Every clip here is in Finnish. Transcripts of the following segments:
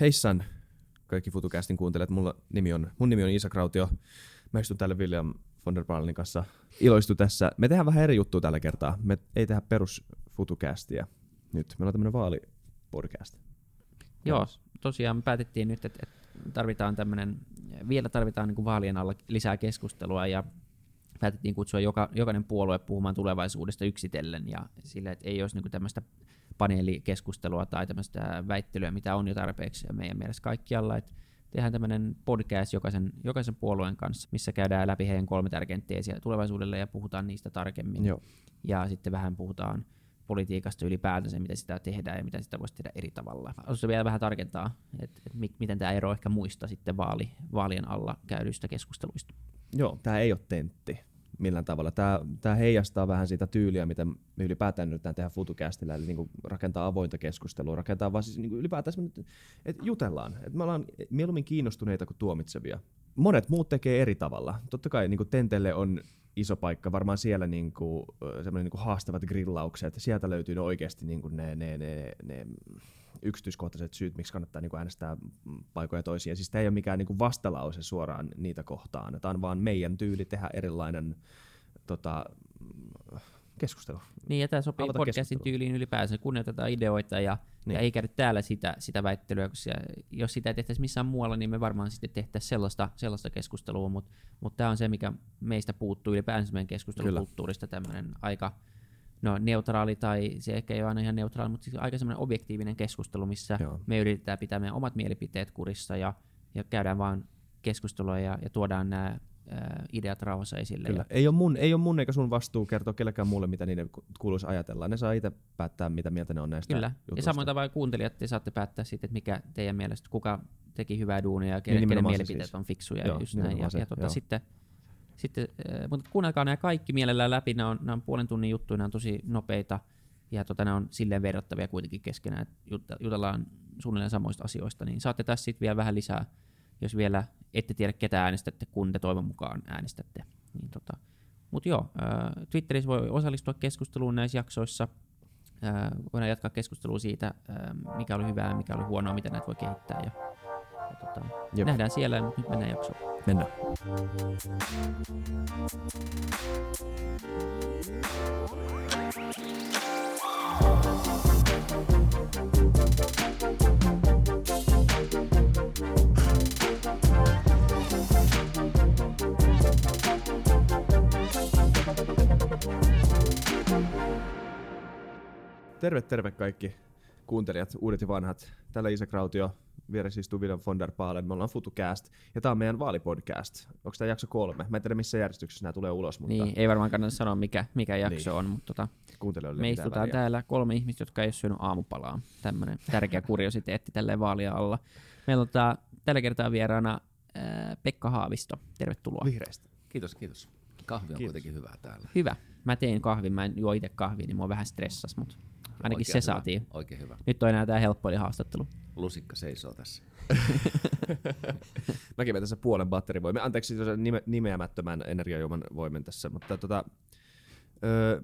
Heissan kaikki FutuCastin kuuntelijat. Mulla nimi on, mun nimi on Iisa Krautio. Mä istun täällä William von der Baalenin kanssa. Iloistu tässä. Me tehdään vähän eri juttua tällä kertaa. Me ei tehdä perus FutuCastia. Nyt meillä on tämmönen vaalipodcast. Joo, tosiaan me päätettiin nyt, että, että tarvitaan tämmönen, vielä tarvitaan niin kuin vaalien alla lisää keskustelua ja päätettiin kutsua joka, jokainen puolue puhumaan tulevaisuudesta yksitellen ja sille, että ei olisi niin tämmöistä paneelikeskustelua tai tämmöistä väittelyä, mitä on jo tarpeeksi meidän mielestä kaikkialla. Että tehdään tämmöinen podcast jokaisen, jokaisen puolueen kanssa, missä käydään läpi heidän kolme tärkeintä tulevaisuudelle ja puhutaan niistä tarkemmin. Joo. Ja sitten vähän puhutaan politiikasta ylipäätänsä, miten sitä tehdään ja miten sitä voisi tehdä eri tavalla. Haluaisin vielä vähän tarkentaa, että, että miten tämä ero ehkä muista sitten vaali, vaalien alla käydyistä keskusteluista. Joo, tämä ei ole tentti millään tavalla. Tämä, tämä heijastaa vähän sitä tyyliä, mitä me ylipäätään yritetään tehdä FutuCastilla, eli niin kuin rakentaa avointa keskustelua, rakentaa vaan siis niin kuin ylipäätään että jutellaan. Että me ollaan mieluummin kiinnostuneita kuin tuomitsevia. Monet muut tekee eri tavalla. Totta kai niin kuin Tentelle on iso paikka, varmaan siellä niin kuin, niin kuin haastavat grillaukset, sieltä löytyy ne oikeasti niin kuin ne, ne, ne, ne yksityiskohtaiset syyt, miksi kannattaa niin kuin äänestää paikoja toisia. Siis tämä ei ole mikään niin kuin vastalause suoraan niitä kohtaan. Tämä on vaan meidän tyyli tehdä erilainen tota, keskustelu. Niin, ja tämä sopii Aloita podcastin tyyliin ylipäänsä. Kunnioitetaan ideoita ja, niin. ja ei käydä täällä sitä, sitä väittelyä, koska jos sitä ei tehtäisi missään muualla, niin me varmaan sitten tehtäisiin sellaista, sellaista keskustelua, mutta mut tämä on se, mikä meistä puuttuu ylipäänsä meidän keskustelukulttuurista, tämmöinen aika no, neutraali tai se ehkä ei ole aina ihan neutraali, mutta siis aika semmoinen objektiivinen keskustelu, missä Joo. me yritetään pitää meidän omat mielipiteet kurissa ja, ja käydään vaan keskustelua ja, ja tuodaan nämä ideat rauhassa esille. Kyllä. Ja... Ei, ole mun, ei ole mun eikä sun vastuu kertoa kellekään muulle, mitä niiden kuuluisi ajatella. Ne saa itse päättää, mitä mieltä ne on näistä Kyllä. Jutusta. Ja samoin tavalla kuuntelijat, te saatte päättää sitten, että mikä teidän mielestä, kuka teki hyvää duunia ja kenen, niin, kenen mielipiteet siis. on fiksuja. Joo, just näin. Ja, ja tuota, sitten sitten, äh, mutta kuunnelkaa nämä kaikki mielellään läpi, nämä on, nämä on puolen tunnin juttuja, nämä on tosi nopeita ja tota, nämä on silleen verrattavia kuitenkin keskenään, että jutellaan suunnilleen samoista asioista, niin saatte tässä sitten vielä vähän lisää, jos vielä ette tiedä ketä äänestätte, kun te toivon mukaan äänestätte. Niin tota, mutta joo, äh, Twitterissä voi osallistua keskusteluun näissä jaksoissa. Äh, voidaan jatkaa keskustelua siitä, mikä oli hyvää, mikä oli huonoa, mitä näitä voi kehittää. Ja, ja tota, nähdään siellä, mutta nyt mennään jaksoon. Mennään. Terve, terve kaikki kuuntelijat, uudet ja vanhat. Tällä Isa Krautio, vieressä istuu William von der Paalen, me ollaan FutuCast, ja tämä on meidän vaalipodcast. Onko tämä jakso kolme? Mä en tiedä, missä järjestyksessä nämä tulee ulos. Mutta... Niin, ei varmaan kannata sanoa, mikä, mikä jakso niin. on, mutta tota, me istutaan väliä. täällä kolme ihmistä, jotka ei ole syönyt aamupalaa. Tämmöinen tärkeä kuriositeetti tälle vaalia alla. Meillä on tää, tällä kertaa vieraana ää, Pekka Haavisto. Tervetuloa. Vihreistä. Kiitos, kiitos. Kahvi on kiitos. kuitenkin hyvää täällä. Hyvä. Mä tein kahvin, mä en juo itse kahvia, niin mua vähän stressas, mutta Ainakin Oikein se hyvä. saatiin. Oikein hyvä. Nyt on enää tämä helppo haastattelu. Lusikka seisoo tässä. Mäkin tässä puolen batterivoimen. Anteeksi nime, nimeämättömän energiajuoman voimen tässä, mutta tota, öö,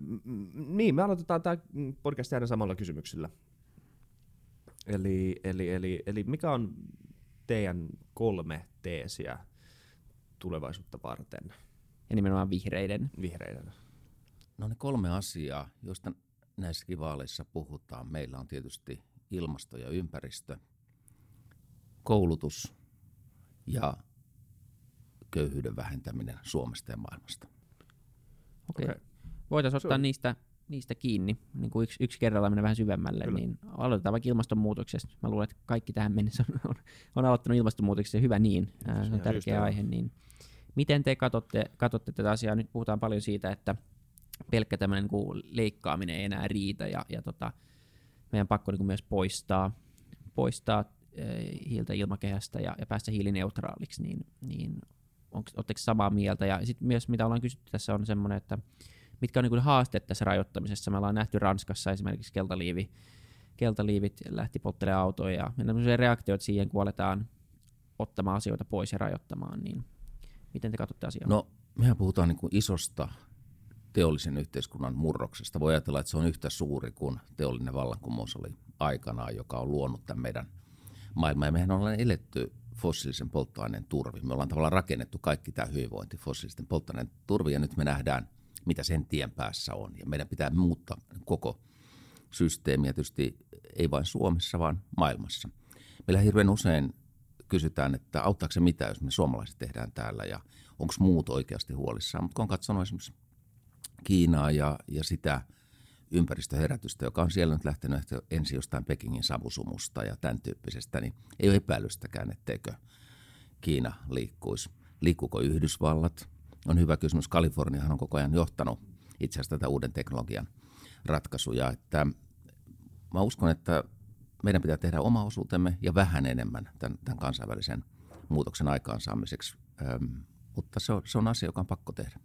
niin, me aloitetaan tämä podcast aina samalla kysymyksellä. Eli, eli, eli, eli mikä on teidän kolme teesiä tulevaisuutta varten? Ja nimenomaan vihreiden. Vihreiden. No ne kolme asiaa, joista näissäkin vaaleissa puhutaan. Meillä on tietysti ilmasto ja ympäristö, koulutus ja köyhyyden vähentäminen Suomesta ja maailmasta. Okei. Okay. Voitaisiin ottaa niistä, niistä kiinni, niin kuin yksi, yksi kerrallaan mennä vähän syvemmälle, Kyllä. niin aloitetaan vaikka ilmastonmuutoksesta. Mä luulen, että kaikki tähän mennessä on, on, on aloittanut ilmastonmuutoksesta, hyvä niin, se on tärkeä aihe. Niin miten te katsotte, katsotte tätä asiaa? Nyt puhutaan paljon siitä, että pelkkä tämmöinen niin leikkaaminen ei enää riitä ja, ja tota, meidän pakko niin kuin myös poistaa, poistaa äh, hiiltä ilmakehästä ja, ja päästä hiilineutraaliksi, niin, niin oletteko samaa mieltä? Ja sitten myös mitä ollaan kysytty tässä on semmoinen, että mitkä on niin kuin haasteet tässä rajoittamisessa. Me ollaan nähty Ranskassa esimerkiksi keltaliivi, keltaliivit lähti pottelemaan autoja ja on reaktioita siihen, kun aletaan ottamaan asioita pois ja rajoittamaan, niin miten te katsotte asiaa? No, mehän puhutaan niin kuin isosta teollisen yhteiskunnan murroksesta. Voi ajatella, että se on yhtä suuri kuin teollinen vallankumous oli aikanaan, joka on luonut tämän meidän maailmaa. Ja mehän ollaan eletty fossiilisen polttoaineen turvi. Me ollaan tavallaan rakennettu kaikki tämä hyvinvointi fossiilisten polttoaineen turvi ja nyt me nähdään, mitä sen tien päässä on. Ja meidän pitää muuttaa koko systeemiä tietysti ei vain Suomessa, vaan maailmassa. Meillä hirveän usein kysytään, että auttaako se mitä, jos me suomalaiset tehdään täällä ja onko muut oikeasti huolissaan. Mutta kun on katsonut esimerkiksi Kiinaa ja, ja sitä ympäristöherätystä, joka on siellä nyt lähtenyt ensin jostain Pekingin savusumusta ja tämän tyyppisestä, niin ei ole epäilystäkään, etteikö Kiina liikkuisi. Liikkuuko Yhdysvallat? On hyvä kysymys. Kaliforniahan on koko ajan johtanut itse asiassa tätä uuden teknologian ratkaisuja. Että mä uskon, että meidän pitää tehdä oma osuutemme ja vähän enemmän tämän, tämän kansainvälisen muutoksen aikaansaamiseksi. Öm, mutta se on, se on asia, joka on pakko tehdä.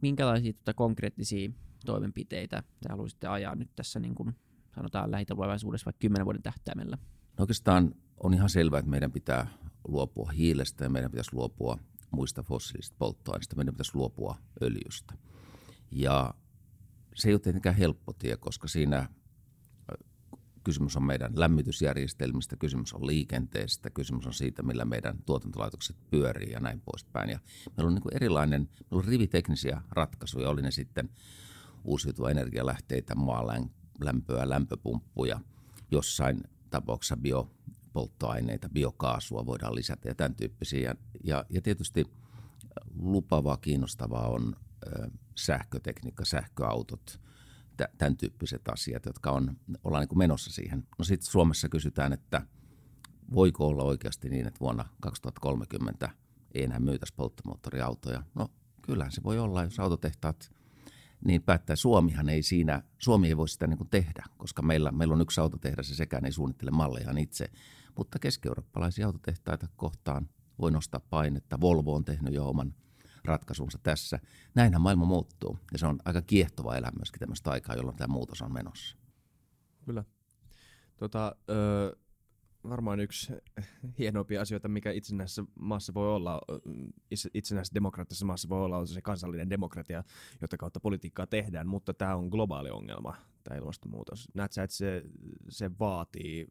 Minkälaisia tuota konkreettisia toimenpiteitä te haluaisitte ajaa nyt tässä niin kuin sanotaan lähitulevaisuudessa vaikka kymmenen vuoden tähtäimellä? No oikeastaan on ihan selvää, että meidän pitää luopua hiilestä ja meidän pitäisi luopua muista fossiilisista polttoaineista, meidän pitäisi luopua öljystä. Ja se ei ole tietenkään helppo tie, koska siinä kysymys on meidän lämmitysjärjestelmistä, kysymys on liikenteestä, kysymys on siitä, millä meidän tuotantolaitokset pyörii ja näin poispäin. Ja meillä on niin erilainen, meillä on riviteknisiä ratkaisuja, oli ne sitten uusiutuva energialähteitä, maalämpöä, lämpöpumppuja, jossain tapauksessa biopolttoaineita, biokaasua voidaan lisätä ja tämän tyyppisiä. Ja, ja, ja tietysti lupavaa, kiinnostavaa on ö, sähkötekniikka, sähköautot, tämän tyyppiset asiat, jotka on, ollaan niin kuin menossa siihen. No sitten Suomessa kysytään, että voiko olla oikeasti niin, että vuonna 2030 ei enää myytäisi polttomoottoriautoja. No kyllähän se voi olla, jos autotehtaat niin päättää. Suomihan ei siinä, Suomi ei voi sitä niin tehdä, koska meillä, meillä on yksi autotehdas ja sekään ei suunnittele mallejaan itse. Mutta keski-eurooppalaisia autotehtaita kohtaan voi nostaa painetta. Volvo on tehnyt jo oman ratkaisunsa tässä. Näinhän maailma muuttuu ja se on aika kiehtova elää myöskin tämmöistä aikaa, jolloin tämä muutos on menossa. Kyllä. Tota, ö, varmaan yksi hienoimpia asioita, mikä itsenäisessä maassa voi olla, itsenäisessä demokraattisessa maassa voi olla, on se kansallinen demokratia, jota kautta politiikkaa tehdään, mutta tämä on globaali ongelma, tämä ilmastonmuutos. Näet sä, että se, se vaatii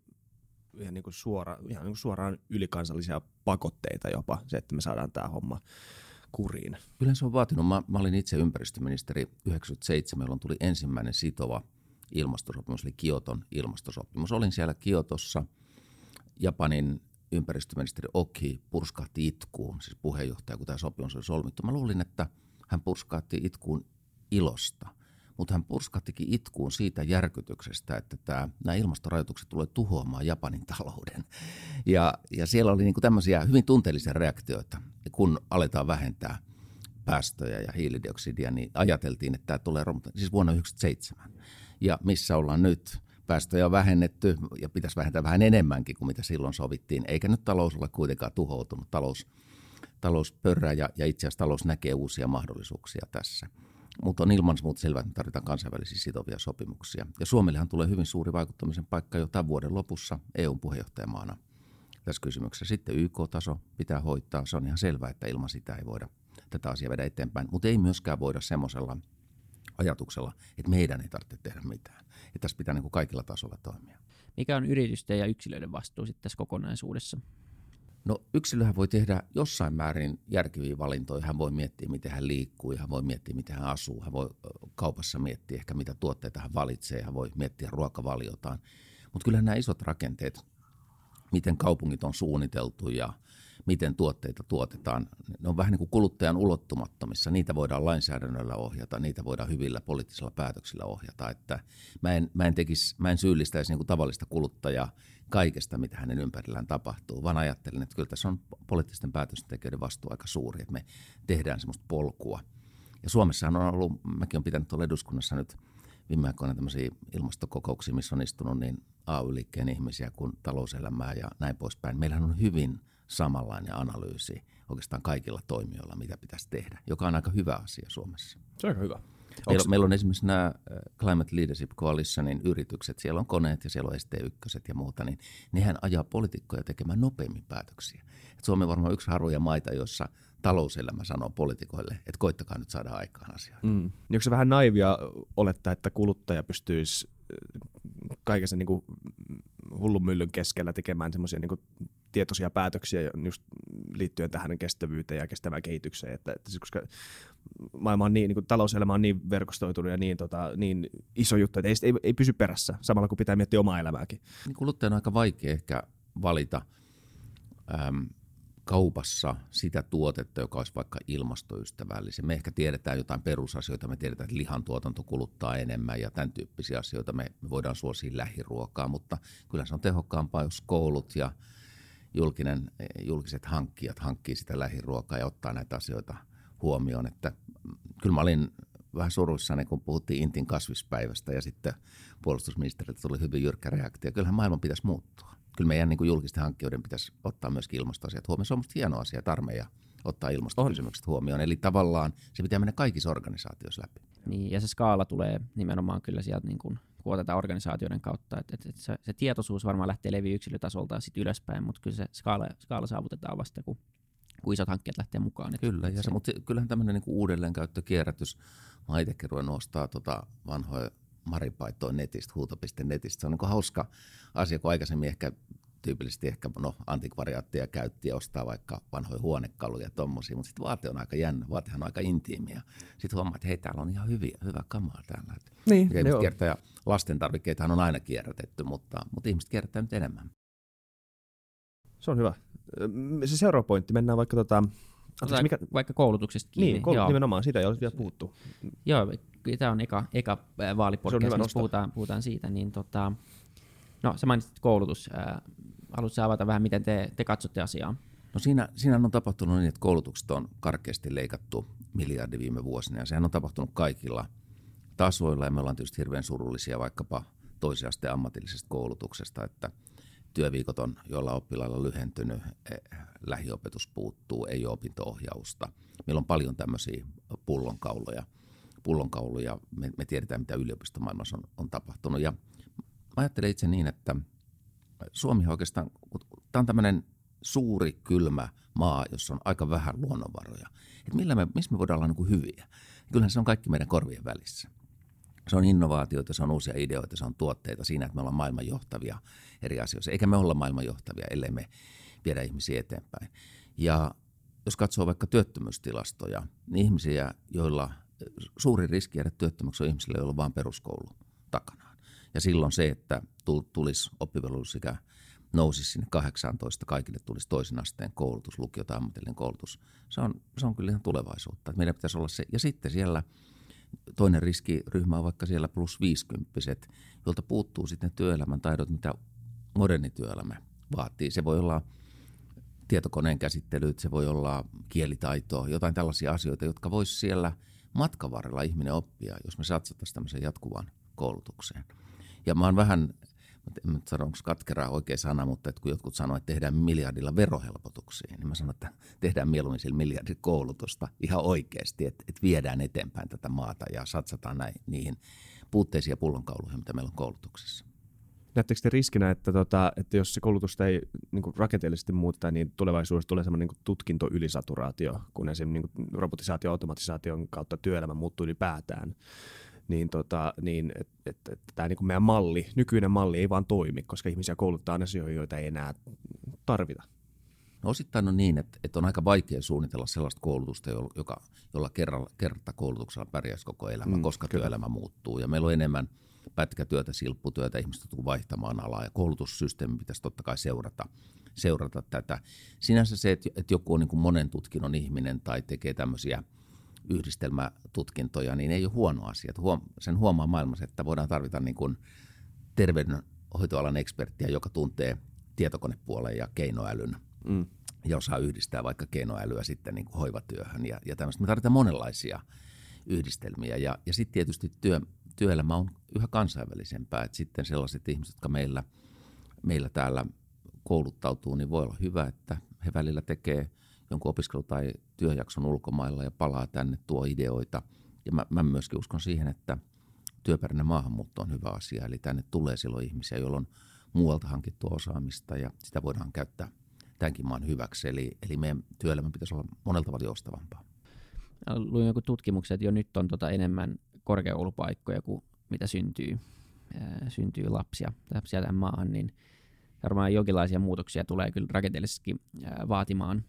ihan, niin kuin suora, ihan niin kuin suoraan ylikansallisia pakotteita jopa, se, että me saadaan tämä homma kuriin? Kyllä se on vaatinut. Mä, mä olin itse ympäristöministeri 97, jolloin tuli ensimmäinen sitova ilmastosopimus, eli Kioton ilmastosopimus. Olin siellä Kiotossa. Japanin ympäristöministeri Oki purskahti itkuun, siis puheenjohtaja, kun tämä sopimus oli solmittu. Mä luulin, että hän purskahti itkuun ilosta – mutta hän purskahtikin itkuun siitä järkytyksestä, että tämä, nämä ilmastorajoitukset tulee tuhoamaan Japanin talouden. Ja, ja siellä oli niinku tämmöisiä hyvin tunteellisia reaktioita, kun aletaan vähentää päästöjä ja hiilidioksidia, niin ajateltiin, että tämä tulee romuttaa, siis vuonna 1997. Ja missä ollaan nyt? Päästöjä on vähennetty ja pitäisi vähentää vähän enemmänkin kuin mitä silloin sovittiin, eikä nyt talous ole kuitenkaan tuhoutunut. Talous, talous pörrää ja, ja itse asiassa talous näkee uusia mahdollisuuksia tässä. Mutta on ilman muuta selvää, että me tarvitaan kansainvälisiä sitovia sopimuksia. Ja Suomellehan tulee hyvin suuri vaikuttamisen paikka jo tämän vuoden lopussa EUn puheenjohtajamaana tässä kysymyksessä. Sitten YK-taso pitää hoitaa. Se on ihan selvää, että ilman sitä ei voida tätä asiaa vedä eteenpäin. Mutta ei myöskään voida semmoisella ajatuksella, että meidän ei tarvitse tehdä mitään. Ja tässä pitää niin kuin kaikilla tasolla toimia. Mikä on yritysten ja yksilöiden vastuu sitten tässä kokonaisuudessa? No yksilöhän voi tehdä jossain määrin järkeviä valintoja. Hän voi miettiä, miten hän liikkuu, hän voi miettiä, miten hän asuu. Hän voi kaupassa miettiä ehkä, mitä tuotteita hän valitsee. Hän voi miettiä ruokavaliotaan. Mutta kyllä nämä isot rakenteet, miten kaupungit on suunniteltu ja miten tuotteita tuotetaan, ne on vähän niin kuin kuluttajan ulottumattomissa. Niitä voidaan lainsäädännöllä ohjata, niitä voidaan hyvillä poliittisilla päätöksillä ohjata. Että mä, en, mä, en tekisi, mä en syyllistäisi niin kuin tavallista kuluttajaa kaikesta, mitä hänen ympärillään tapahtuu, vaan ajattelen, että kyllä tässä on poliittisten päätöstekijöiden vastuu aika suuri, että me tehdään semmoista polkua. Ja Suomessahan on ollut, mäkin olen pitänyt tuolla eduskunnassa nyt viime aikoina tämmöisiä ilmastokokouksia, missä on istunut niin AY-liikkeen ihmisiä kuin talouselämää ja näin poispäin. Meillähän on hyvin samanlainen analyysi oikeastaan kaikilla toimijoilla, mitä pitäisi tehdä, joka on aika hyvä asia Suomessa. Se on aika hyvä. Meillä, Onks... meillä on esimerkiksi nämä äh, Climate Leadership Coalitionin yritykset, siellä on koneet ja siellä on ST1 ja muuta, niin nehän ajaa poliitikkoja tekemään nopeammin päätöksiä. Et Suomi on varmaan yksi harvoja maita, jossa talouselämä sanoo poliitikoille, että koittakaa nyt saada aikaan asioita. Mm. Niin onko se vähän naivia olettaa, että kuluttaja pystyisi äh, kaikessa niin kuin hullun myllyn keskellä tekemään semmoisia niin tietoisia päätöksiä just liittyen tähän kestävyyteen ja kestävään kehitykseen. Että, että siis koska maailma on niin, niin kuin talouselämä on niin verkostoitunut ja niin, tota, niin iso juttu, että ei, ei, ei pysy perässä samalla kun pitää miettiä omaa elämääkin. Niin kuluttajan on aika vaikea ehkä valita äm, kaupassa sitä tuotetta, joka olisi vaikka ilmastoystävällisen. Me ehkä tiedetään jotain perusasioita, me tiedetään, että lihantuotanto kuluttaa enemmän ja tämän tyyppisiä asioita. Me, me voidaan suosia lähiruokaa, mutta kyllä se on tehokkaampaa, jos koulut ja julkinen, julkiset hankkijat hankkii sitä lähiruokaa ja ottaa näitä asioita huomioon. Että mm, kyllä mä olin vähän suruissani, kun puhuttiin Intin kasvispäivästä ja sitten puolustusministeriltä tuli hyvin jyrkkä reaktio. Kyllähän maailman pitäisi muuttua kyllä meidän niin kuin julkisten hankkijoiden pitäisi ottaa myöskin ilmastoasiat huomioon. Se on musta hieno asia, että armeija ottaa ilmastokysymykset huomioon. Eli tavallaan se pitää mennä kaikissa organisaatioissa läpi. Niin, ja se skaala tulee nimenomaan kyllä sieltä niin kuin, kun otetaan organisaatioiden kautta. Et, et, et se, se, tietoisuus varmaan lähtee leviä yksilötasolta ja sitten ylöspäin, mutta kyllä se skaala, skaala saavutetaan vasta, kun, kun isot hankkeet lähtee mukaan. Et, kyllä, ja se, mutta kyllähän tämmöinen niin uudelleenkäyttö, kierrätys, mä itsekin ruvennut ostaa tota vanhoja maripaitoa netistä, huuto.netistä. Se on niin hauska asia, kun aikaisemmin ehkä tyypillisesti ehkä no, antikvariaattia käytti ja ostaa vaikka vanhoja huonekaluja ja tommosia, mutta sitten vaate on aika jännä, vaatehan on aika intiimiä. Sitten huomaa, että hei, täällä on ihan hyviä, hyvä kamaa täällä. Niin, kiertää, ja lasten tarvikkeitahan on aina kierrätetty, mutta, mutta ihmiset kierrättää nyt enemmän. Se on hyvä. Se seuraava pointti, mennään vaikka tota, Anteeksi, mikä... Vaikka koulutuksesta kiinni. Niin, koulut, nimenomaan, siitä ei ole vielä puhuttu. Joo, tämä on eka, eka vaalipodcast, missä puhutaan, puhutaan siitä. Niin tota, no, sä mainitsit koulutus. haluatko avata vähän, miten te, te katsotte asiaa? No siinä, siinä on tapahtunut niin, että koulutukset on karkeasti leikattu miljardi viime vuosina, ja sehän on tapahtunut kaikilla tasoilla, ja me ollaan tietysti hirveän surullisia vaikkapa toisen asteen ammatillisesta koulutuksesta, että työviikot on joilla oppilailla lyhentynyt, e, lähiopetus puuttuu, ei ole opinto-ohjausta. Meillä on paljon tämmöisiä pullonkauloja, pullonkauloja. Me, me tiedetään, mitä yliopistomaailmassa on, on tapahtunut. Ja mä ajattelen itse niin, että Suomi oikeastaan, tämä on tämmöinen suuri, kylmä maa, jossa on aika vähän luonnonvaroja. Että millä me, missä me voidaan olla niin kuin hyviä? Kyllähän se on kaikki meidän korvien välissä. Se on innovaatioita, se on uusia ideoita, se on tuotteita siinä, että me ollaan maailman johtavia eri asioissa. Eikä me olla maailman johtavia, ellei me viedä ihmisiä eteenpäin. Ja jos katsoo vaikka työttömyystilastoja, niin ihmisiä, joilla suuri riski jäädä työttömäksi on ihmisille, joilla on vain peruskoulu takanaan. Ja silloin se, että tulisi oppivelvollisuusikä nousisi sinne 18, kaikille tulisi toisen asteen koulutus, lukio tai ammatillinen koulutus. Se on, se on kyllä ihan tulevaisuutta. Meidän pitäisi olla se. Ja sitten siellä toinen riskiryhmä on vaikka siellä plus 50 jolta puuttuu sitten työelämän taidot, mitä moderni työelämä vaatii. Se voi olla tietokoneen käsittelyt, se voi olla kielitaito, jotain tällaisia asioita, jotka voisi siellä matkan varrella ihminen oppia, jos me satsattaisiin tämmöiseen jatkuvaan koulutukseen. Ja mä oon vähän, en sano, onko katkeraa oikea sana, mutta että kun jotkut sanoo, että tehdään miljardilla verohelpotuksia, niin mä sanon, että tehdään mieluummin sillä miljardin koulutusta ihan oikeasti, että, että viedään eteenpäin tätä maata ja satsataan näin, niihin puutteisiin ja pullonkauluihin, mitä meillä on koulutuksessa. Näettekö te riskinä, että, tota, että jos se koulutusta ei niin kuin rakenteellisesti muuttaa, niin tulevaisuudessa tulee semmoinen niin tutkinto-ylisaturaatio, kun esimerkiksi niin robotisaatio ja automatisaation kautta työelämä muuttuu ylipäätään niin, tota, niin että et, et, tämä niin meidän malli, nykyinen malli ei vaan toimi, koska ihmisiä kouluttaa asioihin, joita ei enää tarvita. No osittain on niin, että, että on aika vaikea suunnitella sellaista koulutusta, joka, jolla kerralla, kerta koulutuksella pärjäisi koko elämä, mm, koska kyllä. työelämä muuttuu. Ja meillä on enemmän pätkätyötä, silpputyötä, ihmiset joutuu vaihtamaan alaa ja koulutussysteemi pitäisi totta kai seurata, seurata tätä. Sinänsä se, että, että joku on niin kuin monen tutkinnon ihminen tai tekee tämmöisiä – yhdistelmätutkintoja, niin ei ole huono asia. Huom- sen huomaa maailmassa, että voidaan tarvita niin kuin terveydenhoitoalan eksperttiä, joka tuntee tietokonepuolen ja keinoälyn mm. ja osaa yhdistää vaikka keinoälyä sitten niin kuin hoivatyöhön ja, ja tämmöistä. Me tarvitaan monenlaisia yhdistelmiä ja, ja sitten tietysti työ, työelämä on yhä kansainvälisempää, että sitten sellaiset ihmiset, jotka meillä, meillä täällä kouluttautuu, niin voi olla hyvä, että he välillä tekee – jonkun opiskelu- tai työjakson ulkomailla ja palaa tänne, tuo ideoita. Ja mä, mä myöskin uskon siihen, että työperäinen maahanmuutto on hyvä asia. Eli tänne tulee silloin ihmisiä, joilla on muualta hankittua osaamista ja sitä voidaan käyttää tämänkin maan hyväksi. Eli, eli meidän työelämä pitäisi olla monella tavalla joustavampaa. Luin joku tutkimukset, että jo nyt on tota enemmän korkeakoulupaikkoja kuin mitä syntyy, ää, syntyy lapsia, lapsia tämän maahan, niin varmaan jonkinlaisia muutoksia tulee kyllä rakenteellisestikin vaatimaan.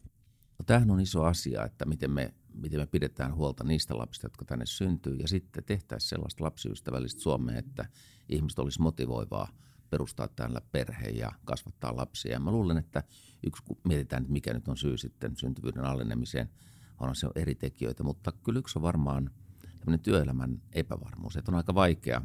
No, tämähän on iso asia, että miten me, miten me pidetään huolta niistä lapsista, jotka tänne syntyy, ja sitten tehtäisiin sellaista lapsiystävällistä Suomea, että ihmiset olisi motivoivaa perustaa täällä perhe ja kasvattaa lapsia. Ja mä luulen, että yksi, kun mietitään, että mikä nyt on syy sitten syntyvyyden alenemiseen, on se eri tekijöitä, mutta kyllä yksi on varmaan työelämän epävarmuus, että on aika vaikea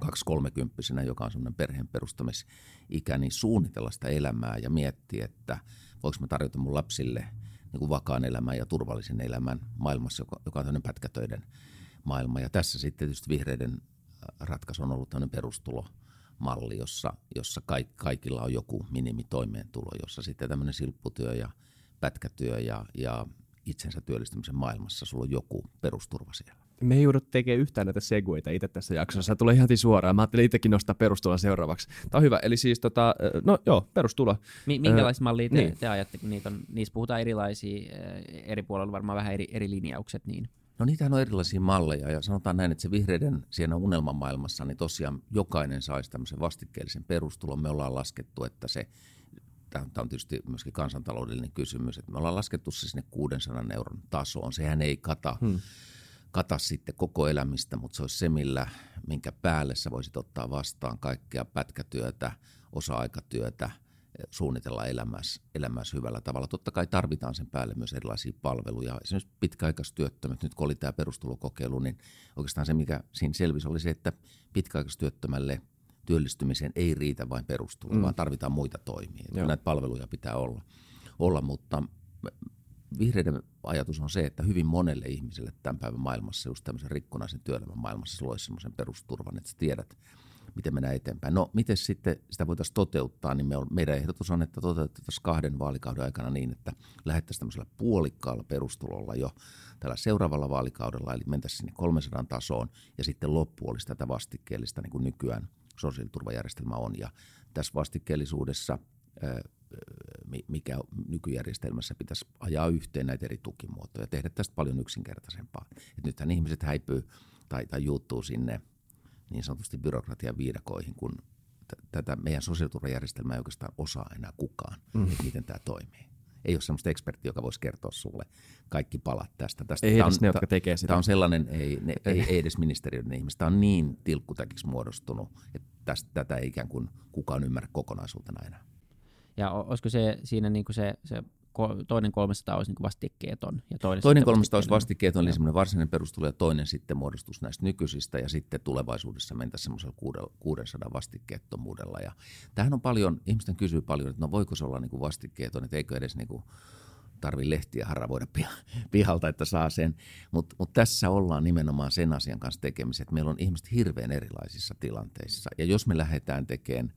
kaksikolmekymppisenä, joka on semmoinen perheen perustamisikä, niin suunnitella sitä elämää ja miettiä, että voiko mä tarjota mun lapsille niin kuin vakaan elämän ja turvallisen elämän maailmassa, joka, joka on tämmöinen pätkätöiden maailma. Ja tässä sitten tietysti vihreiden äh, ratkaisu on ollut tämmöinen perustulomalli, jossa, jossa kaikilla on joku minimitoimeentulo, jossa sitten tämmöinen silpputyö ja pätkätyö ja, ja itsensä työllistymisen maailmassa sulla on joku perusturva siellä me ei joudut tekemään yhtään näitä seguita itse tässä jaksossa. Tulee ihan suoraan. Mä ajattelin itsekin nostaa perustuloa seuraavaksi. Tämä on hyvä. Eli siis, tota, no joo, perustulo. Mi- minkälaisia mallia te, niin. te ajatte, kun niitä on, niissä puhutaan erilaisia, eri puolilla varmaan vähän eri, eri linjaukset. Niin. No niitähän on erilaisia malleja ja sanotaan näin, että se vihreiden siinä unelmamaailmassa, niin tosiaan jokainen saisi tämmöisen vastikkeellisen perustulon. Me ollaan laskettu, että se tämä on tietysti myöskin kansantaloudellinen kysymys, että me ollaan laskettu se sinne 600 euron tasoon. Sehän ei kata hmm kata sitten koko elämistä, mutta se olisi se, millä, minkä päälle sä voisit ottaa vastaan kaikkea pätkätyötä, osa-aikatyötä, suunnitella elämässä, elämässä hyvällä tavalla. Totta kai tarvitaan sen päälle myös erilaisia palveluja. Esimerkiksi pitkäaikaistyöttömät, nyt kun oli tämä perustulokokeilu, niin oikeastaan se, mikä siinä selvisi, oli se, että pitkäaikaistyöttömälle työllistymiseen ei riitä vain perustulo, mm. vaan tarvitaan muita toimia. Näitä palveluja pitää olla, olla mutta vihreiden ajatus on se, että hyvin monelle ihmiselle tämän päivän maailmassa, just tämmöisen rikkonaisen työelämän maailmassa, se loisi semmoisen perusturvan, että sä tiedät, miten mennään eteenpäin. No, miten sitten sitä voitaisiin toteuttaa, niin me on, meidän ehdotus on, että toteutettaisiin kahden vaalikauden aikana niin, että lähettäisiin tämmöisellä puolikkaalla perustulolla jo tällä seuraavalla vaalikaudella, eli mentäisiin sinne 300 tasoon, ja sitten loppu olisi tätä vastikkeellista, niin kuin nykyään sosiaaliturvajärjestelmä on. Ja tässä vastikkeellisuudessa mikä nykyjärjestelmässä pitäisi ajaa yhteen näitä eri tukimuotoja ja tehdä tästä paljon yksinkertaisempaa. Et nythän ihmiset häipyy tai, tai juuttuu sinne niin sanotusti byrokratian viidakoihin, kun t- tätä meidän sosiaaliturvajärjestelmää ei oikeastaan osaa enää kukaan, mm. että miten tämä toimii. Ei ole sellaista eksperttiä, joka voisi kertoa sulle kaikki palat tästä. tästä ei edes on, ne, jotka tekee sitä. Tämä on sellainen, ei, ne, ei, ei edes ministeriöiden ihmistä. Tämä on niin tilkkutäkiksi muodostunut, että tästä, tätä ei ikään kuin kukaan ymmärrä kokonaisuutena enää. Ja olisiko se siinä niin kuin se, se toinen 300 olisi niin vastikkeeton. Ja toinen toinen 300 olisi vastikkeeton, eli semmoinen varsinainen perustulo, ja toinen sitten muodostus näistä nykyisistä, ja sitten tulevaisuudessa mentäisiin semmoisella 600 vastikkeettomuudella. Ja tämähän on paljon, ihmisten kysyy paljon, että no voiko se olla niin kuin vastikkeeton, että eikö edes niin kuin tarvi lehtiä haravoida pihalta, että saa sen. Mutta mut tässä ollaan nimenomaan sen asian kanssa tekemisissä, että meillä on ihmiset hirveän erilaisissa tilanteissa. Ja jos me lähdetään tekemään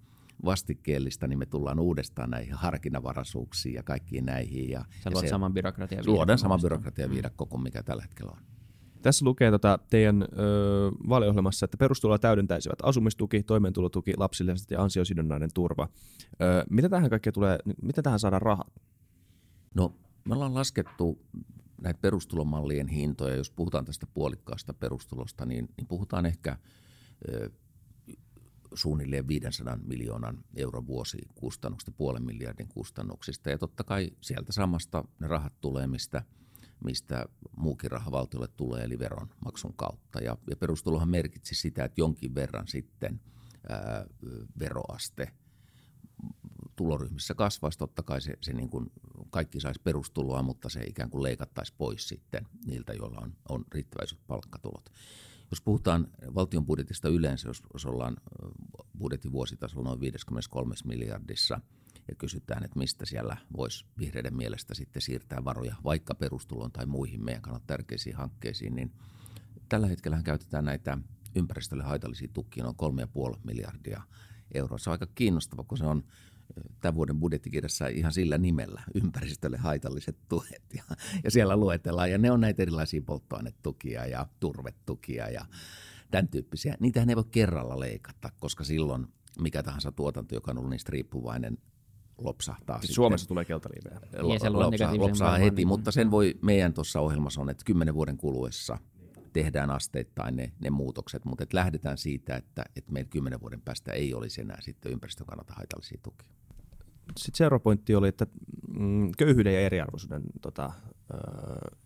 vastikkeellista, niin me tullaan uudestaan näihin harkinnanvaraisuuksiin ja kaikkiin näihin. Ja, Sä luot se, saman byrokratian Luodaan saman byrokratian viidakko kuin mikä tällä hetkellä on. Tässä lukee tota teidän ö, vaaliohjelmassa, että perustuloa täydentäisivät asumistuki, toimeentulotuki, lapsilliset ja ansiosidonnainen turva. Ö, mitä tähän kaikkea tulee, mitä tähän saadaan rahat? No me ollaan laskettu näitä perustulomallien hintoja, jos puhutaan tästä puolikkaasta perustulosta, niin, niin puhutaan ehkä suunnilleen 500 miljoonan euron vuosikustannuksista, puolen miljardin kustannuksista. Ja totta kai sieltä samasta ne rahat tulee, mistä, mistä muukin raha valtiolle tulee, eli veronmaksun kautta. Ja, ja perustulohan merkitsi sitä, että jonkin verran sitten ää, veroaste tuloryhmissä kasvaisi. Totta kai se, se niin kuin kaikki saisi perustuloa, mutta se ikään kuin leikattaisi pois sitten niiltä, joilla on, on riittäväiset palkkatulot. Jos puhutaan valtion budjetista yleensä, jos, jos ollaan budjetin vuositasolla noin 53 miljardissa ja kysytään, että mistä siellä voisi vihreiden mielestä sitten siirtää varoja vaikka perustuloon tai muihin meidän kannalta tärkeisiin hankkeisiin, niin tällä hetkellä käytetään näitä ympäristölle haitallisia tukia noin 3,5 miljardia euroa. Se on aika kiinnostava, kun se on tämän vuoden budjettikirjassa ihan sillä nimellä, ympäristölle haitalliset tuet. Ja, ja siellä luetellaan, ja ne on näitä erilaisia polttoainetukia ja turvetukia ja tämän tyyppisiä. Niitähän ei voi kerralla leikata, koska silloin mikä tahansa tuotanto, joka on ollut niistä riippuvainen, lopsahtaa. Siis Suomessa tulee keltaliiveä. Lopsaa, lopsaa heti, niin. mutta sen voi, meidän tuossa ohjelmassa on, että kymmenen vuoden kuluessa tehdään asteittain ne, ne muutokset, mutta et lähdetään siitä, että, että meillä kymmenen vuoden päästä ei olisi enää sitten ympäristön kannalta haitallisia tukia. Sitten seuraava pointti oli, että mm, köyhyyden ja eriarvoisuuden tota, öö,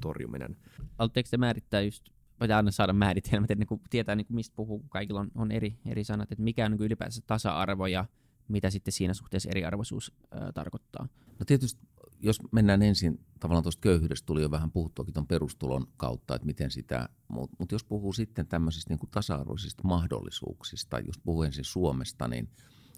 torjuminen. Haluatteko te määrittää just, pitää aina saada määritelmät, että niin tietää niin kuin mistä puhuu, kun kaikilla on, on eri, eri sanat, että mikä on niin ylipäänsä tasa-arvo ja mitä sitten siinä suhteessa eriarvoisuus ö, tarkoittaa? No tietysti, jos mennään ensin, tavallaan tuosta köyhyydestä tuli jo vähän puhuttuakin tuon perustulon kautta, että miten sitä, mutta mut jos puhuu sitten tämmöisistä niin kuin tasa-arvoisista mahdollisuuksista, jos puhuu ensin Suomesta, niin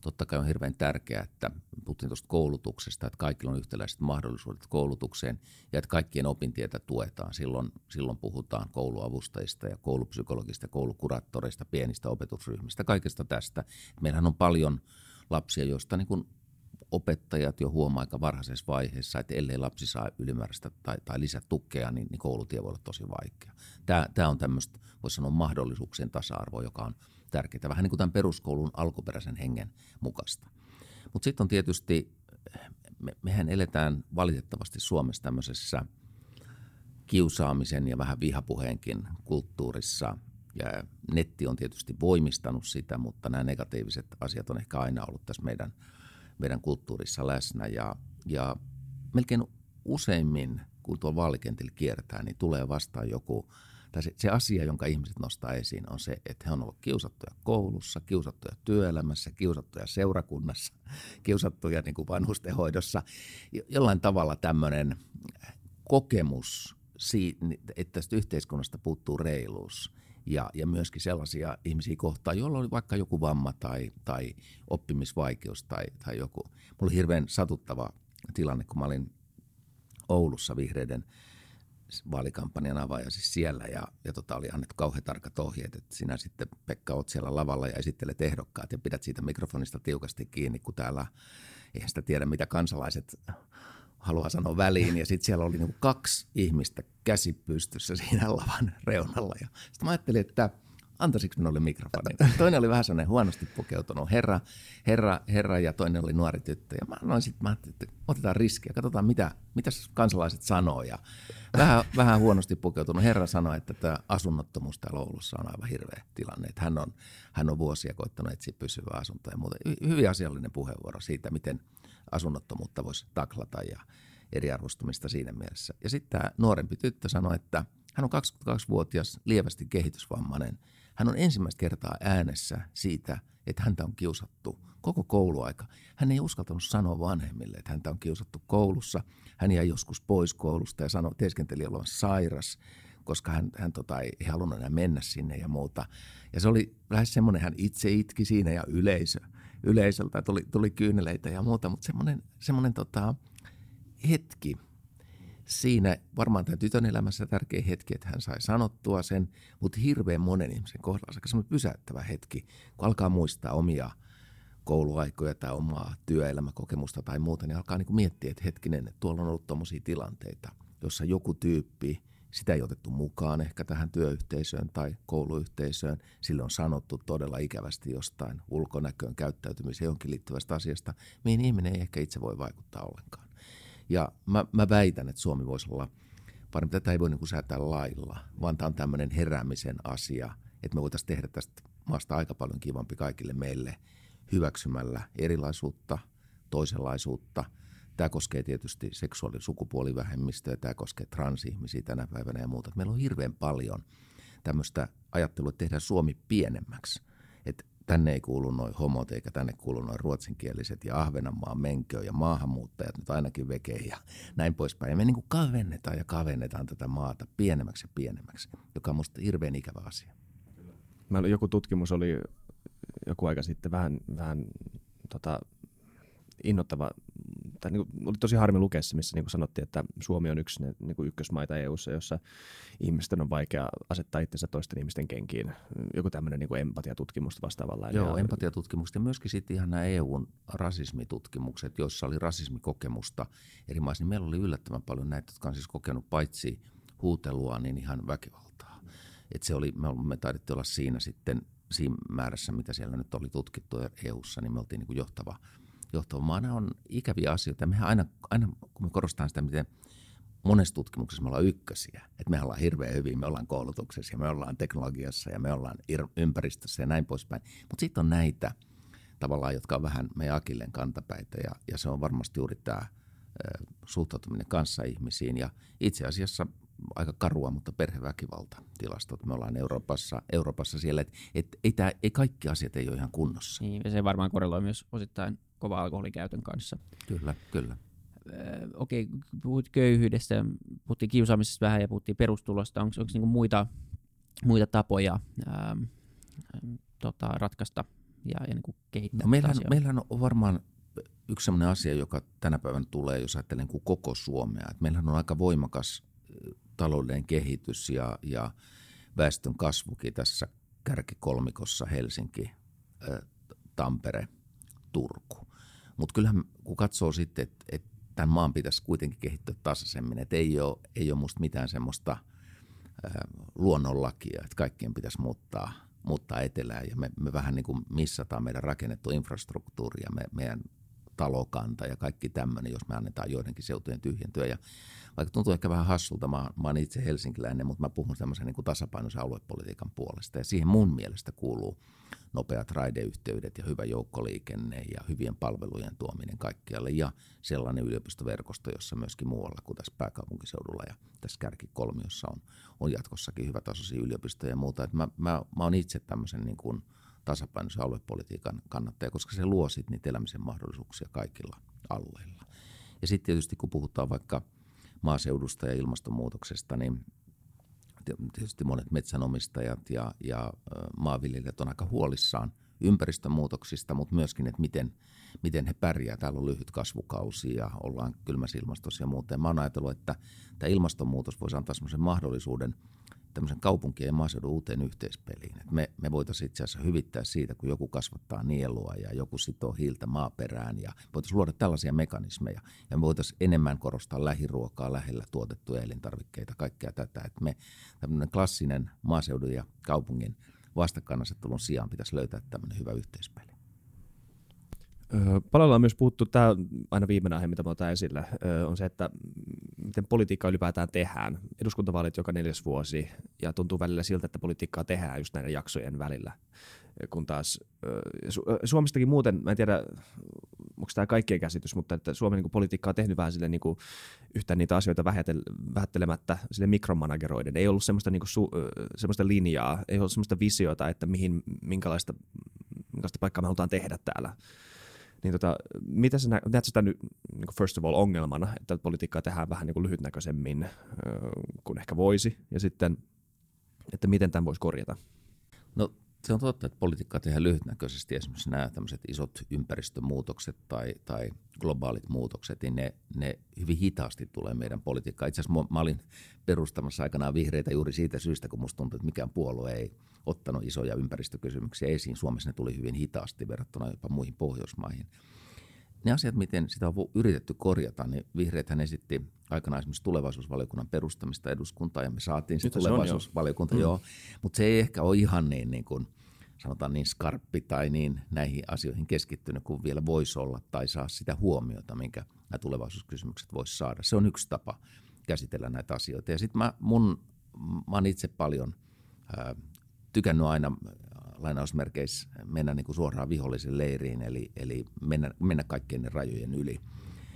totta kai on hirveän tärkeää, että puhuttiin tuosta koulutuksesta, että kaikilla on yhtäläiset mahdollisuudet koulutukseen ja että kaikkien opintietä tuetaan. Silloin, silloin puhutaan kouluavustajista ja koulupsykologista koulukuraattoreista, pienistä opetusryhmistä, kaikesta tästä. Meillähän on paljon lapsia, joista niin opettajat jo huomaa aika varhaisessa vaiheessa, että ellei lapsi saa ylimääräistä tai, tai lisätukea, niin, niin koulutie voi olla tosi vaikea. Tämä, tämä on tämmöistä, voisi sanoa, mahdollisuuksien tasa-arvo, joka on tärkeää, vähän niin kuin tämän peruskoulun alkuperäisen hengen mukaista. Mutta sitten on tietysti, me, mehän eletään valitettavasti Suomessa tämmöisessä kiusaamisen ja vähän vihapuheenkin kulttuurissa. Ja netti on tietysti voimistanut sitä, mutta nämä negatiiviset asiat on ehkä aina ollut tässä meidän, meidän kulttuurissa läsnä. Ja, ja melkein useimmin, kun tuolla vaalikentillä kiertää, niin tulee vastaan joku tai se, se asia, jonka ihmiset nostaa esiin, on se, että he on ollut kiusattuja koulussa, kiusattuja työelämässä, kiusattuja seurakunnassa, kiusattuja niin kuin vanhustenhoidossa. Jollain tavalla tämmöinen kokemus, siitä, että tästä yhteiskunnasta puuttuu reiluus ja, ja myöskin sellaisia ihmisiä kohtaan, joilla oli vaikka joku vamma tai, tai oppimisvaikeus tai, tai joku. Mulla oli hirveän satuttava tilanne, kun mä olin Oulussa vihreiden – vaalikampanjan avaaja siis siellä ja, ja tota, oli annettu kauhean tarkat ohjeet, että sinä sitten Pekka oot siellä lavalla ja esittelet ehdokkaat ja pidät siitä mikrofonista tiukasti kiinni, kun täällä eihän sitä tiedä, mitä kansalaiset haluaa sanoa väliin. Ja sitten siellä oli niinku kaksi ihmistä käsi pystyssä siinä lavan reunalla. Ja sitten mä ajattelin, että – antaisinko minulle mikrofonin. Toinen oli vähän sellainen huonosti pukeutunut herra, herra, herra ja toinen oli nuori tyttö. Ja mä annoin sitten, mä että otetaan riskiä, katsotaan mitä, mitä kansalaiset sanoo. Ja vähän, vähän huonosti pukeutunut herra sanoi, että tämä asunnottomuus täällä Oulussa on aivan hirveä tilanne. Että hän, on, hän on vuosia koittanut etsiä pysyvää asuntoa ja muuten. Hyvin asiallinen puheenvuoro siitä, miten asunnottomuutta voisi taklata ja eriarvostumista siinä mielessä. Ja sitten tämä nuorempi tyttö sanoi, että hän on 22-vuotias, lievästi kehitysvammainen – hän on ensimmäistä kertaa äänessä siitä, että häntä on kiusattu koko kouluaika. Hän ei uskaltanut sanoa vanhemmille, että häntä on kiusattu koulussa. Hän jäi joskus pois koulusta ja sanoi, tieskenteli olevansa sairas, koska hän, hän tota, ei, ei halunnut enää mennä sinne ja muuta. Ja se oli lähes semmoinen, hän itse itki siinä ja yleisö, yleisöltä tuli, tuli kyyneleitä ja muuta, mutta semmoinen, semmoinen tota, hetki, siinä varmaan tämän tytön elämässä tärkeä hetki, että hän sai sanottua sen, mutta hirveän monen ihmisen kohdalla se on pysäyttävä hetki, kun alkaa muistaa omia kouluaikoja tai omaa työelämäkokemusta tai muuta, niin alkaa niin kuin miettiä, että hetkinen, että tuolla on ollut tuommoisia tilanteita, jossa joku tyyppi, sitä ei otettu mukaan ehkä tähän työyhteisöön tai kouluyhteisöön. Sille on sanottu todella ikävästi jostain ulkonäköön, käyttäytymiseen, johonkin liittyvästä asiasta, mihin ihminen ei ehkä itse voi vaikuttaa ollenkaan. Ja mä, mä väitän, että Suomi voisi olla parempi. Tätä ei voi niin kuin säätää lailla, vaan tämä on tämmöinen heräämisen asia, että me voitaisiin tehdä tästä maasta aika paljon kivampi kaikille meille hyväksymällä erilaisuutta, toisenlaisuutta. Tämä koskee tietysti seksuaali- sukupuolivähemmistöä, tämä koskee transihmisiä tänä päivänä ja muuta. Meillä on hirveän paljon tämmöistä ajattelua, että tehdään Suomi pienemmäksi. Että tänne ei kuulu noin homot eikä tänne kuulu noin ruotsinkieliset ja Ahvenanmaan menkö ja maahanmuuttajat nyt ainakin veke ja näin poispäin. Ja me niin kuin kavennetaan ja kavennetaan tätä maata pienemmäksi ja pienemmäksi, joka on musta hirveän ikävä asia. Meillä joku tutkimus oli joku aika sitten vähän, vähän tota, innoittava tai niin kuin, oli tosi harmi lukea se, missä niin kuin sanottiin, että Suomi on yksi niin kuin ykkösmaita EU-ssa, jossa ihmisten on vaikea asettaa itsensä toisten ihmisten kenkiin. Joku tämmöinen niin empatiatutkimus vastaavalla. Joo, ja, empatiatutkimus ja myöskin sitten ihan nämä EUn rasismitutkimukset, joissa oli rasismikokemusta eri maissa, niin meillä oli yllättävän paljon näitä, jotka on siis kokenut paitsi huutelua, niin ihan väkivaltaa. Et se oli, me, me taidettiin olla siinä sitten siinä määrässä, mitä siellä nyt oli tutkittu EU-ssa, niin me oltiin niin kuin johtava – johtava. Nämä on ikäviä asioita. Mehän aina, aina, kun me korostetaan sitä, miten monessa tutkimuksessa me ollaan ykkösiä. Että me ollaan hirveän hyvin, me ollaan koulutuksessa ja me ollaan teknologiassa ja me ollaan ympäristössä ja näin poispäin. Mutta sitten on näitä tavallaan, jotka on vähän meidän akilleen kantapäitä ja, ja se on varmasti juuri tämä suhtautuminen kanssa ihmisiin ja itse asiassa aika karua, mutta perheväkivalta tilastot. Me ollaan Euroopassa, Euroopassa siellä, että et, ei, ei kaikki asiat ei ole ihan kunnossa. Niin, ja se varmaan korreloi myös osittain kova alkoholikäytön kanssa. Kyllä, kyllä. Öö, okei, okay, puhut köyhyydestä, puhuttiin kiusaamisesta vähän ja puhuttiin perustulosta. Onko niinku muita, muita tapoja ää, tota, ratkaista ja, ja niinku kehittää no meillähän, meillähän on varmaan yksi sellainen asia, joka tänä päivänä tulee, jos ajattelen kuin koko Suomea. Että meillähän on aika voimakas taloudellinen kehitys ja, ja väestön kasvukin tässä kärkikolmikossa Helsinki, Tampere, Turku. Mutta kyllähän kun katsoo sitten, että et tämän maan pitäisi kuitenkin kehittyä tasaisemmin, että ei ole, ei ole musta mitään semmoista luonnonlakia, että kaikkien pitäisi muuttaa, muuttaa etelään ja me, me vähän niin kuin missataan meidän rakennettu infrastruktuuri ja me, meidän talokanta ja kaikki tämmöinen, jos me annetaan joidenkin seutujen tyhjentyä. Ja vaikka tuntuu ehkä vähän hassulta, mä, mä olen itse helsinkiläinen, mutta mä puhun tämmöisen niin tasapainoisen aluepolitiikan puolesta. Ja siihen mun mielestä kuuluu nopeat raideyhteydet ja hyvä joukkoliikenne ja hyvien palvelujen tuominen kaikkialle ja sellainen yliopistoverkosto, jossa myöskin muualla kuin tässä pääkaupunkiseudulla ja tässä kärkikolmiossa on, on jatkossakin tasoisia yliopistoja ja muuta. Että mä, mä, mä oon itse tämmöisen niin kuin tasapainoisen aluepolitiikan kannattaja, koska se luo sitten niitä elämisen mahdollisuuksia kaikilla alueilla. Ja sitten tietysti kun puhutaan vaikka maaseudusta ja ilmastonmuutoksesta, niin tietysti monet metsänomistajat ja, ja maanviljelijät on aika huolissaan ympäristömuutoksista, mutta myöskin, että miten, miten he pärjää. Täällä on lyhyt kasvukausi ja ollaan kylmässä ilmastossa ja muuta. Ja mä oon ajatellut, että tämä ilmastonmuutos voisi antaa sellaisen mahdollisuuden – tämmöisen kaupunkien ja maaseudun uuteen yhteispeliin. Et me, me voitaisiin itse asiassa hyvittää siitä, kun joku kasvattaa nielua ja joku sitoo hiiltä maaperään ja voitaisiin luoda tällaisia mekanismeja. Ja me voitaisiin enemmän korostaa lähiruokaa, lähellä tuotettuja elintarvikkeita, kaikkea tätä. Että me tämmöinen klassinen maaseudun ja kaupungin vastakkainasettelun sijaan pitäisi löytää tämmöinen hyvä yhteispeli. Paljon on myös puhuttu, tämä aina viimeinen aihe, mitä mä otan esille, on se, että miten politiikkaa ylipäätään tehdään. Eduskuntavaalit joka neljäs vuosi, ja tuntuu välillä siltä, että politiikkaa tehdään just näiden jaksojen välillä. Kun taas Su- Suomestakin muuten, mä en tiedä, onko tämä kaikkien käsitys, mutta että Suomen niin politiikkaa on tehnyt vähän sille niin kuin, yhtään niitä asioita vähättelemättä sille mikromanageroiden. Ei ollut semmoista, niin kuin, su- semmoista linjaa, ei ollut semmoista visiota, että mihin, minkälaista, minkälaista paikkaa me halutaan tehdä täällä niin tota, mitä sä näet sitä nyt niin first of all ongelmana, että politiikkaa tehdään vähän niin lyhytnäköisemmin kuin ehkä voisi, ja sitten, että miten tämän voisi korjata? No se on totta, että politiikkaa tehdään lyhytnäköisesti. Esimerkiksi nämä tämmöiset isot ympäristömuutokset tai, tai globaalit muutokset, niin ne, ne hyvin hitaasti tulee meidän politiikkaan. Itse asiassa mä olin perustamassa aikanaan vihreitä juuri siitä syystä, kun musta tuntuu, että mikään puolue ei ottanut isoja ympäristökysymyksiä esiin. Suomessa ne tuli hyvin hitaasti verrattuna jopa muihin Pohjoismaihin. Ne asiat, miten sitä on yritetty korjata, niin vihreäthän esitti aikanaan esimerkiksi tulevaisuusvaliokunnan perustamista eduskuntaan ja me saatiin se Nyt tulevaisuusvaliokunta, se joo. Mm. Mutta se ei ehkä ole ihan niin, niin kuin, sanotaan niin skarppi tai niin näihin asioihin keskittynyt kuin vielä voisi olla tai saa sitä huomiota, minkä nämä tulevaisuuskysymykset voisi saada. Se on yksi tapa käsitellä näitä asioita. Ja sitten mä, mun, mä oon itse paljon ää, tykännyt aina lainausmerkeissä mennä niin kuin suoraan vihollisen leiriin, eli, eli mennä, mennä kaikkien ne rajojen yli,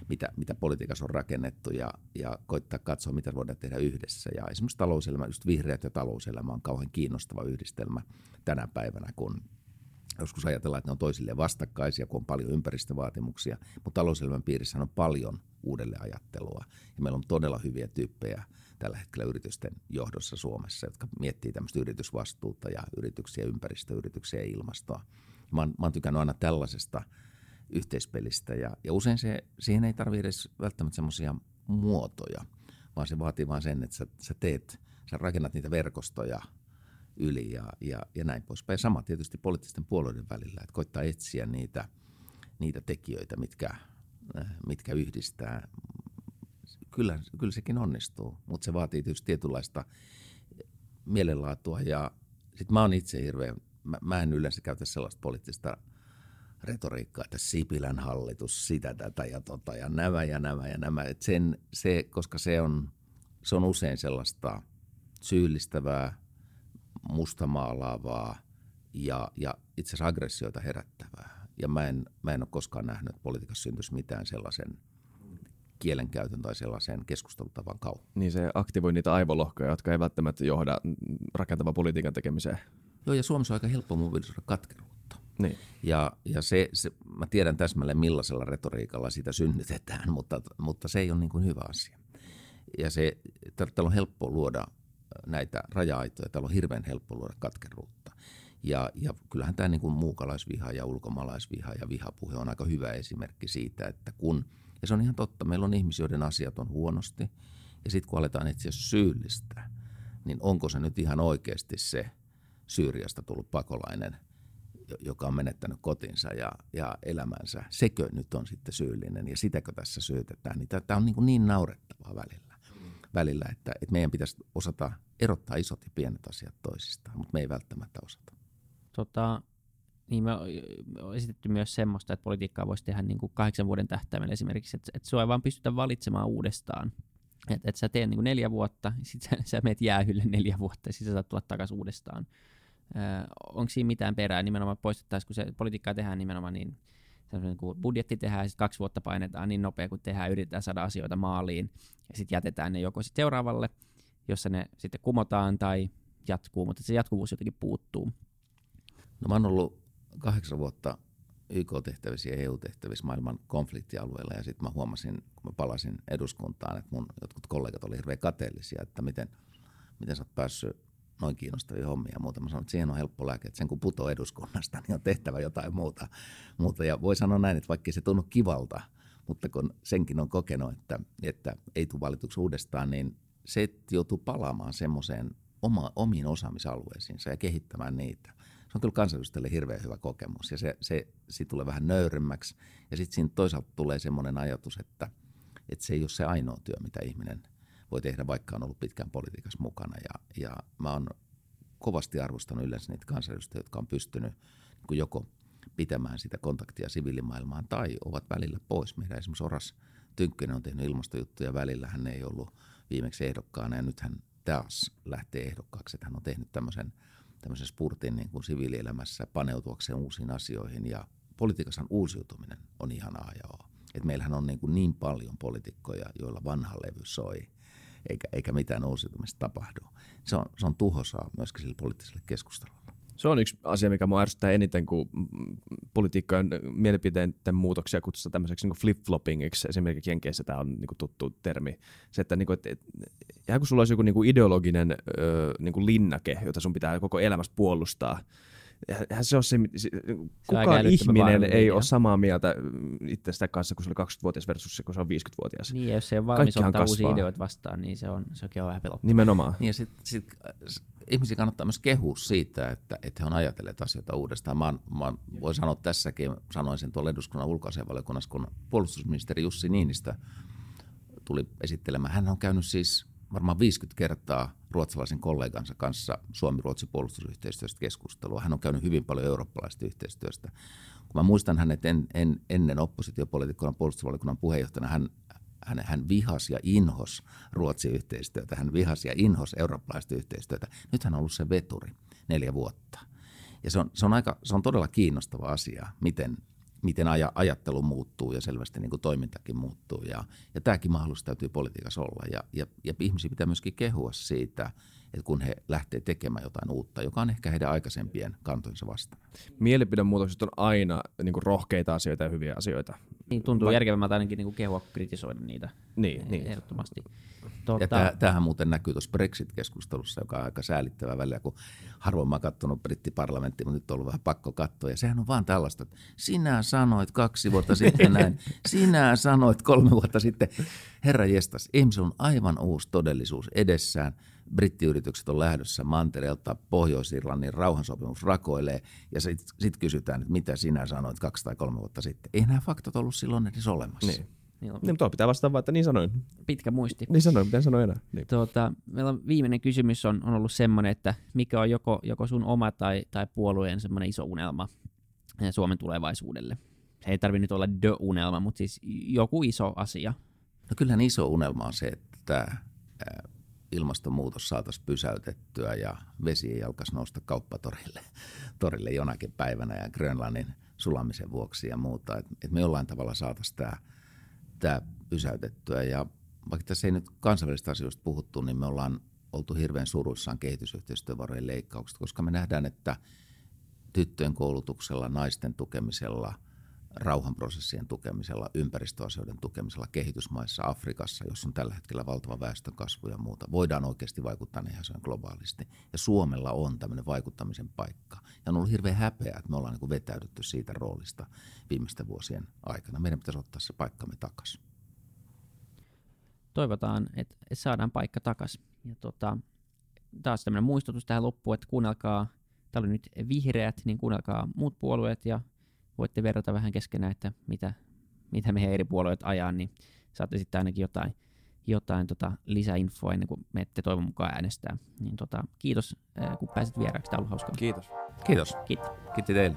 mitä, mitä politiikassa on rakennettu ja, ja koittaa katsoa, mitä voidaan tehdä yhdessä. Ja esimerkiksi talouselämä, just vihreät ja talouselämä on kauhean kiinnostava yhdistelmä tänä päivänä, kun joskus ajatellaan, että ne on toisilleen vastakkaisia, kun on paljon ympäristövaatimuksia, mutta talouselämän piirissä on paljon uudelle ajattelua. Ja meillä on todella hyviä tyyppejä tällä hetkellä yritysten johdossa Suomessa, jotka miettii tämmöistä yritysvastuuta ja yrityksiä, ympäristöyrityksiä ja ilmastoa. Mä oon, mä oon tykännyt aina tällaisesta yhteispelistä ja, ja usein se, siihen ei tarvitse edes välttämättä semmoisia muotoja, vaan se vaatii vain sen, että sä, sä teet, sä rakennat niitä verkostoja yli ja, ja, ja näin poispäin. Sama tietysti poliittisten puolueiden välillä, että koittaa etsiä niitä, niitä tekijöitä, mitkä, mitkä yhdistää kyllä, kyllä sekin onnistuu, mutta se vaatii tietysti tietynlaista mielenlaatua ja sitten mä oon itse hirveän, mä, mä en yleensä käytä sellaista poliittista retoriikkaa, että Sipilän hallitus sitä, tätä ja tota ja nämä ja nämä ja nämä. Et sen, se, koska se on, se on usein sellaista syyllistävää, mustamaalaavaa ja, ja itse asiassa aggressioita herättävää. Ja mä en, mä en ole koskaan nähnyt, että politiikassa syntyisi mitään sellaisen kielenkäytön tai sellaisen keskustelutavan kautta. Niin se aktivoi niitä aivolohkoja, jotka ei välttämättä johda rakentavan politiikan tekemiseen. Joo, ja Suomessa on aika helppo mobilisoida katkeruutta. Niin. Ja, ja se, se, mä tiedän täsmälleen millaisella retoriikalla sitä synnytetään, mutta, mutta se ei ole niin kuin hyvä asia. Ja se, täällä on helppo luoda näitä raja-aitoja, täällä on hirveän helppo luoda katkeruutta. Ja, ja kyllähän tämä niin kuin muukalaisviha ja ulkomaalaisviha ja vihapuhe on aika hyvä esimerkki siitä, että kun, ja se on ihan totta, meillä on ihmisiä, joiden asiat on huonosti, ja sitten kun aletaan etsiä syyllistä, niin onko se nyt ihan oikeasti se Syyriasta tullut pakolainen, joka on menettänyt kotinsa ja, ja elämänsä, sekö nyt on sitten syyllinen? Ja sitäkö tässä syytetään, niin tämä on niin, kuin niin naurettavaa välillä, välillä että, että meidän pitäisi osata erottaa isot ja pienet asiat toisistaan, mutta me ei välttämättä osata. Tota, niin me on esitetty myös semmoista, että politiikkaa voisi tehdä niin kuin kahdeksan vuoden tähtäimellä esimerkiksi, että, että sua ei vaan pystytä valitsemaan uudestaan. Että et sä teet niin kuin neljä vuotta, sitten sä, sä meet jäähylle neljä vuotta ja sitten sä saat tulla takaisin uudestaan. Öö, onko siinä mitään perää nimenomaan poistettaisiin, kun se politiikkaa tehdään nimenomaan niin, niin kuin budjetti tehdään, sitten kaksi vuotta painetaan niin nopea kuin tehdään, yritetään saada asioita maaliin ja sitten jätetään ne joko sit seuraavalle, jossa ne sitten kumotaan tai jatkuu, mutta se jatkuvuus jotenkin puuttuu. No mä oon ollut kahdeksan vuotta YK-tehtävissä ja EU-tehtävissä maailman konfliktialueella ja sitten mä huomasin, kun mä palasin eduskuntaan, että mun jotkut kollegat olivat hirveän kateellisia, että miten, miten sä oot päässyt noin kiinnostavia hommia ja muuta. Mä sanoin, että siihen on helppo lääke, että sen kun putoo eduskunnasta, niin on tehtävä jotain muuta. muuta. Ja voi sanoa näin, että vaikka se tunnu kivalta, mutta kun senkin on kokenut, että, että ei tule valituksi uudestaan, niin se, joutuu palaamaan semmoiseen oma, omiin osaamisalueisiinsa ja kehittämään niitä. Se on kyllä kansanedustajille hirveän hyvä kokemus ja se, se siitä tulee vähän nöyremmäksi. Ja sitten siinä toisaalta tulee semmoinen ajatus, että, että se ei ole se ainoa työ, mitä ihminen voi tehdä, vaikka on ollut pitkään politiikassa mukana. Ja, ja mä oon kovasti arvostanut yleensä niitä kansanedustajia, jotka on pystynyt niin joko pitämään sitä kontaktia siviilimaailmaan tai ovat välillä pois. Meidän esimerkiksi Oras Tynkkynen on tehnyt ilmastojuttuja välillä. Hän ei ollut viimeksi ehdokkaana ja nyt hän taas lähtee ehdokkaaksi. Että hän on tehnyt tämmöisen, tämmöisen spurtin niin kuin siviilielämässä paneutuakseen uusiin asioihin ja politiikassa uusiutuminen on ihan ja. Et meillähän on niin, kuin niin paljon poliitikkoja, joilla vanha levy soi – eikä, eikä mitään uusiutumista tapahdu. Se on, se on tuhosaa myöskin sille poliittiselle keskustelulle. Se on yksi asia, mikä mua ärsyttää eniten, kun politiikkojen mielipiteiden muutoksia kutsutaan tämmöiseksi niin flip-floppingiksi. Esimerkiksi Jenkeissä tämä on niin kuin tuttu termi. Se, että, niin kuin, että, että kun sulla olisi joku niin kuin ideologinen niin kuin linnake, jota sun pitää koko elämässä puolustaa, eihän se se, se kukaan ihminen ei ole samaa mieltä itsestä kanssa, kun se oli 20-vuotias versus se, kun se on 50-vuotias. Niin, ja jos se on valmis ottaa uusia ideoita vastaan, niin se on, se on vähän pelottavaa. Nimenomaan. Niin, ja sit, sit, ihmisiä kannattaa myös kehua siitä, että, että he on ajatelleet asioita uudestaan. Mä, mä voin sanoa tässäkin, sanoin sen tuolla eduskunnan ulkoasianvaliokunnassa, kun puolustusministeri Jussi Niinistä tuli esittelemään. Hän on käynyt siis varmaan 50 kertaa ruotsalaisen kollegansa kanssa Suomi-Ruotsi puolustusyhteistyöstä keskustelua. Hän on käynyt hyvin paljon eurooppalaisesta yhteistyöstä. Kun mä muistan hänet en, en, ennen oppositiopolitiikkona puolustusvaliokunnan puheenjohtajana, hän, hän, hän vihasi ja inhos Ruotsin yhteistyötä, hän vihasi ja inhos eurooppalaista yhteistyötä. Nyt hän on ollut se veturi neljä vuotta. Ja se on, se on, aika, se on todella kiinnostava asia, miten, miten aj- ajattelu muuttuu ja selvästi niin kuin toimintakin muuttuu. Ja, ja tämäkin mahdollisuus täytyy politiikassa olla. Ja, ja, ja ihmisiä pitää myöskin kehua siitä, että kun he lähtee tekemään jotain uutta, joka on ehkä heidän aikaisempien kantojensa vastaan. Mielipidemuutokset on aina niin kuin rohkeita asioita ja hyviä asioita. Niin, tuntuu Va- järkevämmältä ainakin niin kuin kehua kritisoida niitä. Niin, niin. Ehdottomasti. Tuota... Ja tämähän muuten näkyy tuossa Brexit-keskustelussa, joka on aika säälittävä välillä, kun harvoin mä oon katsonut brittiparlamenttia, mutta nyt on ollut vähän pakko katsoa. Ja sehän on vaan tällaista, että sinä sanoit kaksi vuotta sitten näin, sinä sanoit kolme vuotta sitten. Herra jestas, ihmisellä on aivan uusi todellisuus edessään. Brittiyritykset on lähdössä mantereelta, Pohjois-Irlannin rauhansopimus rakoilee, ja sitten sit kysytään, että mitä sinä sanoit kaksi tai kolme vuotta sitten. Ei nämä faktat ollut silloin edes olemassa. Niin. Niin, niin tuo pitää vastata että niin sanoin. Pitkä muisti. Niin sanoin, miten sanoin enää. Niin. Tuota, meillä on viimeinen kysymys on, on ollut semmoinen, että mikä on joko, joko sun oma tai, tai puolueen semmoinen iso unelma Suomen tulevaisuudelle? Se ei tarvitse nyt olla the-unelma, mutta siis joku iso asia. No kyllähän iso unelma on se, että ilmastonmuutos saataisiin pysäytettyä ja vesi ei alkaisi nousta kauppatorille torille jonakin päivänä ja Grönlannin sulamisen vuoksi ja muuta. Että et me jollain tavalla saataisiin tämä tää pysäytettyä ja vaikka tässä ei nyt kansainvälisistä asioista puhuttu, niin me ollaan oltu hirveän suruissaan kehitysyhteistyövarojen leikkauksista, koska me nähdään, että tyttöjen koulutuksella, naisten tukemisella – rauhanprosessien tukemisella, ympäristöasioiden tukemisella kehitysmaissa, Afrikassa, jossa on tällä hetkellä valtava väestön kasvu ja muuta, voidaan oikeasti vaikuttaa niihin asioihin globaalisti. Ja Suomella on tämmöinen vaikuttamisen paikka. Ja on ollut hirveän häpeä, että me ollaan niin vetäydytty siitä roolista viimeisten vuosien aikana. Meidän pitäisi ottaa se paikkamme takaisin. Toivotaan, että saadaan paikka takaisin. Ja tota, taas tämmöinen muistutus tähän loppuun, että kuunnelkaa, täällä on nyt vihreät, niin kuunnelkaa muut puolueet ja voitte verrata vähän keskenään, että mitä, mitä meidän eri puolueet ajaa, niin saatte sitten ainakin jotain, jotain tota lisäinfoa ennen kuin menette toivon mukaan äänestää. Niin tota, kiitos, kun pääsit vieraaksi. Tämä on ollut hauskaa. Kiitos. Kiitos. Kiitos. Kiitti teille.